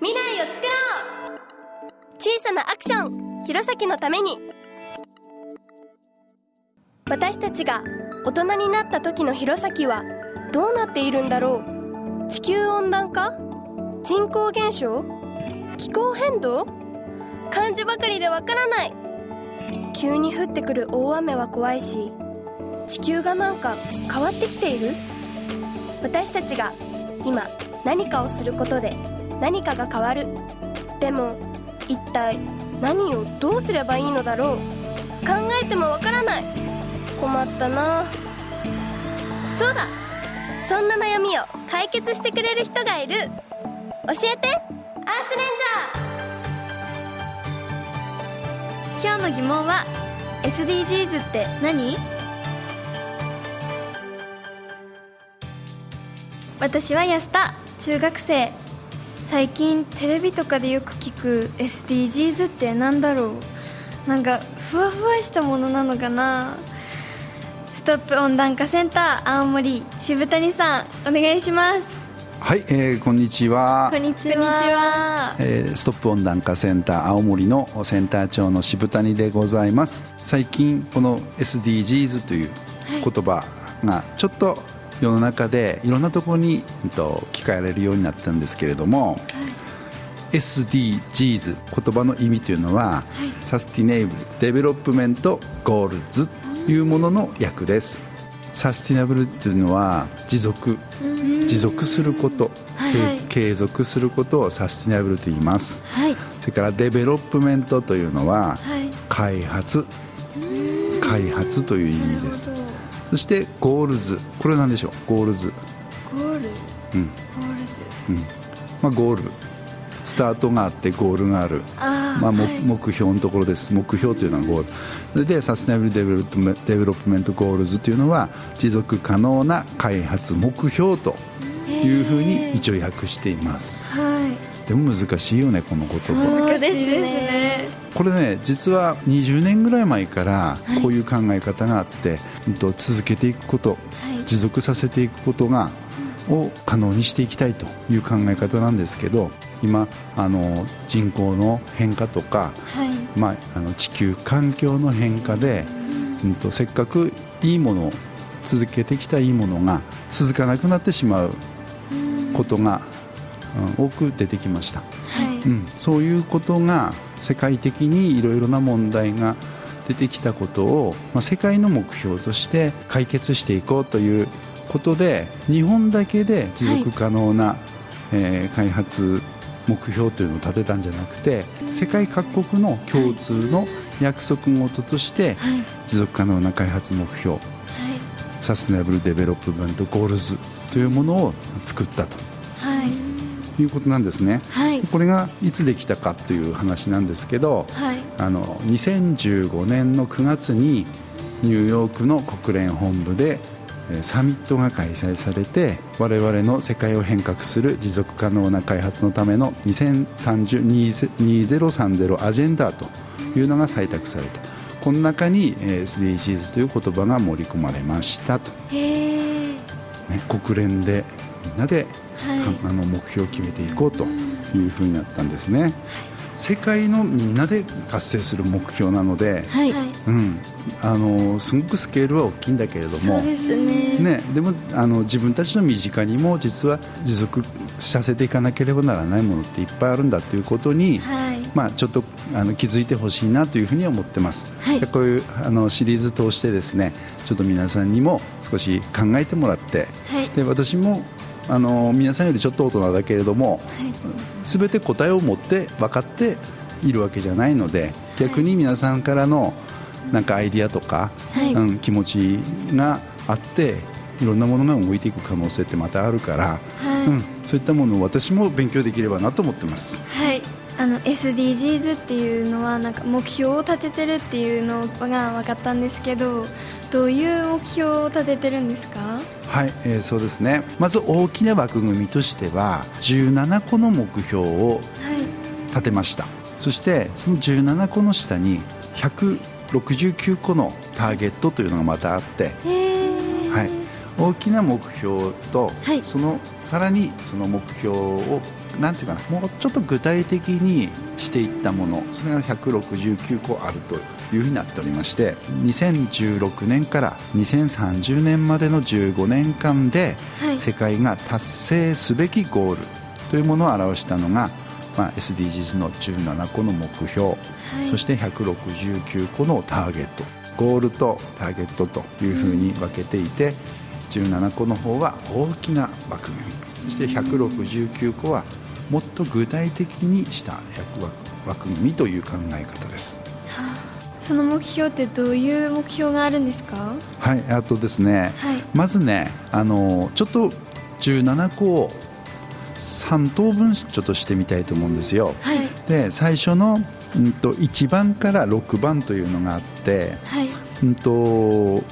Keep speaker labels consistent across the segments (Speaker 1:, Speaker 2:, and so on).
Speaker 1: 未来を作ろう!小さなアクション!弘前のために!私たちが大人になった時の弘前はどうなっているんだろう?地球温暖化?人口減少?気候変動?漢字ばかりでわからない!急に降ってくる大雨は怖いし地球がなんか変わってきている?私たちが今何かをすることで何かが変わる。でも一体何をどうすればいいのだろう。考えてもわからない。困ったな。そうだ。そんな悩みを解決してくれる人がいる。教えて。アースレンジャー。今日の疑問は SDGs って何？私は安田中学生。最近テレビとかでよく聞く SDGs ってなんだろう。なんかふわふわしたものなのかな。ストップ温暖化センター青森渋谷さんお願いします。
Speaker 2: はい、えー、こんにちは。
Speaker 1: こんにちは。
Speaker 2: えー、ストップ温暖化センター青森のセンター長の渋谷でございます。最近この SDGs という言葉がちょっと世の中でいろんなところに、えっと、聞かれるようになったんですけれども、はい、SDGs 言葉の意味というのは、はい、 Sustainable Development Goals というものの訳です。 sustainable というのは持続持続すること、はい。はい、継続することを sustainable と言います、はい、それから development というのは、開発。開発という意味ですそして goals。これは何でしょう？ Goals。
Speaker 1: ゴール？うん。 Goals。
Speaker 2: うん。まあゴール。スタートがあってゴールがある。まあ、はい、目標のところです。目標というのはゴール。それで Sustainable Development Goals というのは持続可能な開発目標というふうに一応訳しています、はい、でも難しいよねこの言葉。
Speaker 1: 難しいですね。
Speaker 2: これね実は20年ぐらい前からこういう考え方があって、はい、続けていくこと、はい、持続させていくことがを可能にしていきたいという考え方なんですけど今あの人口の変化とか、はい、まあ、あの地球環境の変化で、うん、とせっかくいいものを続けてきたいいものが続かなくなってしまうことが、うん、多く出てきました、はい。うん、そういうことが世界的にいろいろな問題が出てきたことを、まあ、世界の目標として解決していこうということで日本だけで持続可能な、はい、えー、開発目標というのを立てたんじゃなくて世界各国の共通の約束事として持続可能な開発目標、はい、 Sustainable Development Goals というものを作ったと、はい、いうことなんですね、はい、これがいつできたかという話なんですけど、はい、あの2015年の9月にニューヨークの国連本部でサミットが開催されて我々の世界を変革する持続可能な開発のための2030アジェンダというのが採択された。この中に SDGs という言葉が盛り込まれましたと、ね、国連でみんなで、はい、あの目標を決めていこうというふうになったんですね。はい。世界のみんなで達成する目標なので、はい。うん、あのすごくスケールは大きいんだけれども
Speaker 1: そうですね。
Speaker 2: ねでもあの自分たちの身近にも実は持続させていかなければならないものっていっぱいあるんだということに、はい、まあ、ちょっとあの気づいてほしいなというふうに思ってます、はい、こういうあのシリーズ通してですねちょっと皆さんにも少し考えてもらって、はい、で私もあの皆さんよりちょっと大人だけれども、す、べ、て答えを持って分かっているわけじゃないので逆に皆さんからのなんかアイディアとか、はい、うん、気持ちがあっていろんなものが動いていく可能性ってまたあるから、はい、うん、そういったものを私も勉強できればなと思ってます。
Speaker 1: はい。あの SDGs っていうのはなんか目標を立ててるっていうのが分かったんですけどどういう目標を立ててるんですか？
Speaker 2: はい、えー、そうですね。まず大きな枠組みとしては17個の目標を立てました、はい、そしてその17個の下に169個のターゲットというのがまたあって、ええ、大きな目標と、
Speaker 1: はい、
Speaker 2: そのさらにその目標をなんていうかなもうちょっと具体的にしていったものそれが169個あるというふうになっておりまして2016年から2030年までの15年間で世界が達成すべきゴールというものを表したのが、まあ、SDGs の17個の目標、はい、そして169個のターゲットゴールとターゲットというふうに分けていて、17個の方は大きな枠組み。そして169個はもっと具体的にした枠組みという考え方です。
Speaker 1: その目標ってどういう目標があるんですか？
Speaker 2: はいあとですね、はい、まずねあのちょっと17個を3等分ちょっとしてみたいと思うんですよ。はい、で最初の、うんと、1番から6番というのがあって、はい、うんと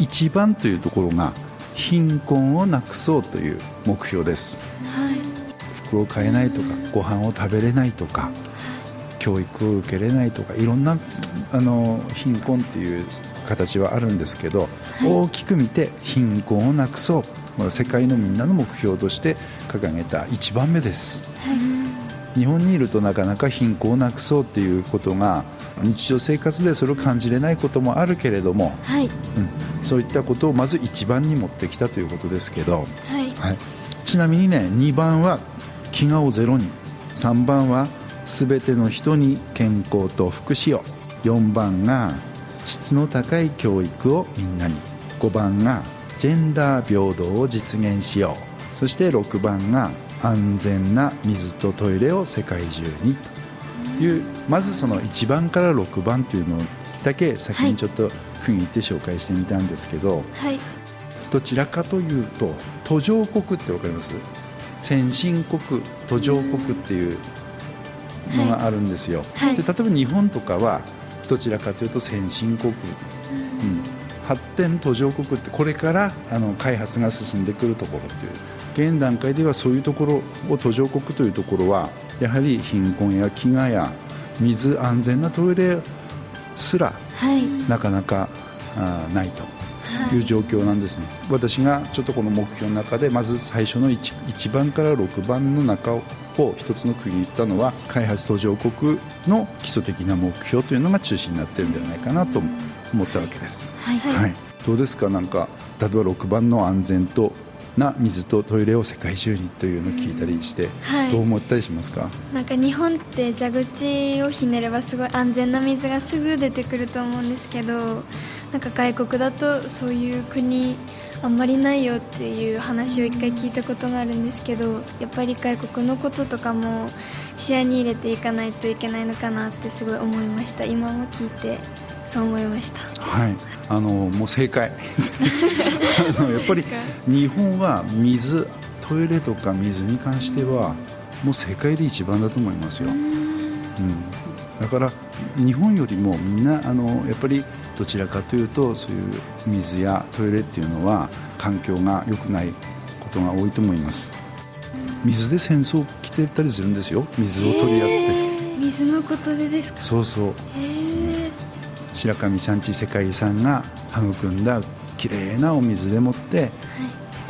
Speaker 2: 1番というところが貧困をなくそうという目標です、はい、服を買えないとかご飯を食べれないとか教育を受けれないとかいろんなあの貧困っていう形はあるんですけど、はい、大きく見て貧困をなくそう。世界のみんなの目標として掲げた1番目です、はい、日本にいるとなかなか貧困をなくそうっていうことが日常生活でそれを感じれないこともあるけれども、はい。うん、そういったことをまず一番に持ってきたということですけど、はい。はい、ちなみにね2番は飢餓をゼロに3番は全ての人に健康と福祉を4番が質の高い教育をみんなに5番がジェンダー平等を実現しようそして6番が安全な水とトイレを世界中にいうまずその1番から6番というのだけ先にちょっと区切って紹介してみたんですけど、はい、どちらかというと途上国って分かります？先進国途上国っていうのがあるんですよ、はい、で例えば日本とかはどちらかというと先進国、うん、発展途上国ってこれからあの開発が進んでくるところっていう。現段階ではそういうところを途上国というところはやはり貧困や飢餓や水安全なトイレすら、はい、なかなかあないとい。う状況なんですね、はい、私がちょっとこの目標の中でまず最初の 1, 1番から6番の中を一つの区切ったのは開発途上国の基礎的な目標というのが中心になっているんじゃないかなと思ったわけです、はい、はい、どうですか？なんか例えば6番の安全とな水とトイレを世界中にというのを聞いたりして、はい、どう思ったりしますか？
Speaker 1: なんか日本って蛇口をひねればすごい安全な水がすぐ出てくると思うんですけどなんか外国だとそういう国あんまりないよっていう話を一回聞いたことがあるんですけどやっぱり外国のこととかも視野に入れていかないといけないのかなってすごい思いました。今も聞いてそう思いました。
Speaker 2: はい。あのもう正解。あのやっぱり日本は水トイレとか水に関してはもう世界で一番だと思いますよ、うん、だから日本よりもみんなあのやっぱりどちらかというとそういう水やトイレっていうのは環境が良くないことが多いと思います。水で戦争来てたりするんですよ。水を取り合って。
Speaker 1: 水のことでですか？
Speaker 2: そうそう白神山地世界遺産が育んだきれいなお水でもって、はい、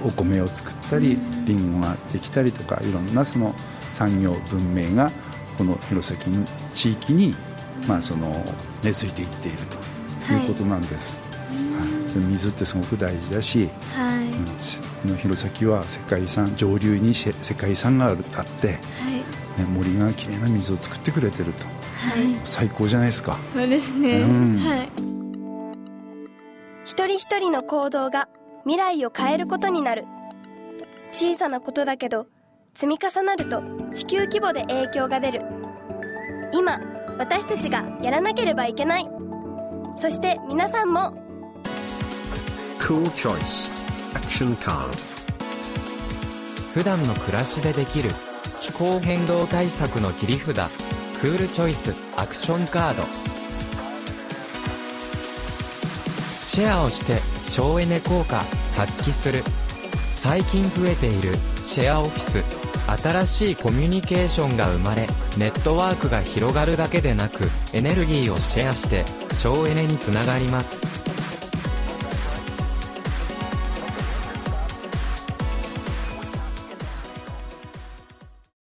Speaker 2: お米を作ったりりん。ごができたりとかいろんなその産業文明がこの弘前の地域に、まあ、その根付いていっているとい。うことなんです。はい、はい、水ってすごく大事だし、はい。うん、弘前は世界遺産上流に世界遺産があって、はい。ね、森がきれいな水を作ってくれてると、はい、最高じゃないですか。
Speaker 1: そうですね、うん、はい。一人一人の行動が未来を変えることになる。小さなことだけど積み重なると地球規模で影響が出る。今私たちがやらなければいけない。そして皆さんも。
Speaker 3: Cool Choice. Action Card.
Speaker 4: 普段の暮らしでできる気候変動対策の切り札クールチョイスアクションカード。シェアをして省エネ効果発揮する。最近増えているシェアオフィス。新しいコミュニケーションが生まれネットワークが広がるだけでなくエネルギーをシェアして省エネにつながります。